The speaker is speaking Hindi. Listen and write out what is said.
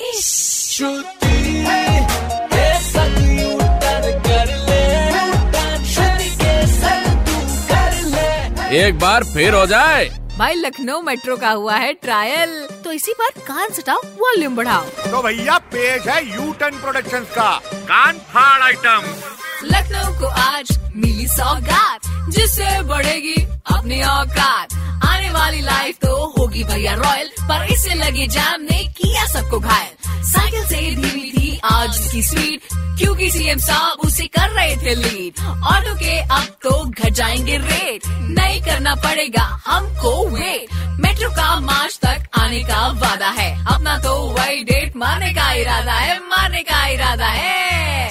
एक बार फिर हो जाए। भाई लखनऊ मेट्रो का हुआ है ट्रायल तो इसी बार कान सटाओ वॉल्यूम बढ़ाओ। तो भैया पेश है यू टर्न प्रोडक्शन का। कान फाड़ आइटम लखनऊ को आज मिली सौगात जिससे बढ़ेगी अपनी औकात। आने वाली लाइफ तो होगी भैया रॉयल पर इससे लगे जाम ने किया सबको घायल। साइकिल से धीमी थी आज की स्पीड क्योंकि सीएम साहब उसे कर रहे थे लीड ऑटो के अब तो घट जाएँगे रेट नहीं करना पड़ेगा हमको वेट मेट्रो का मार्च तक आने का वादा है। अपना तो वही डेट मारने का इरादा है, मारने का इरादा है।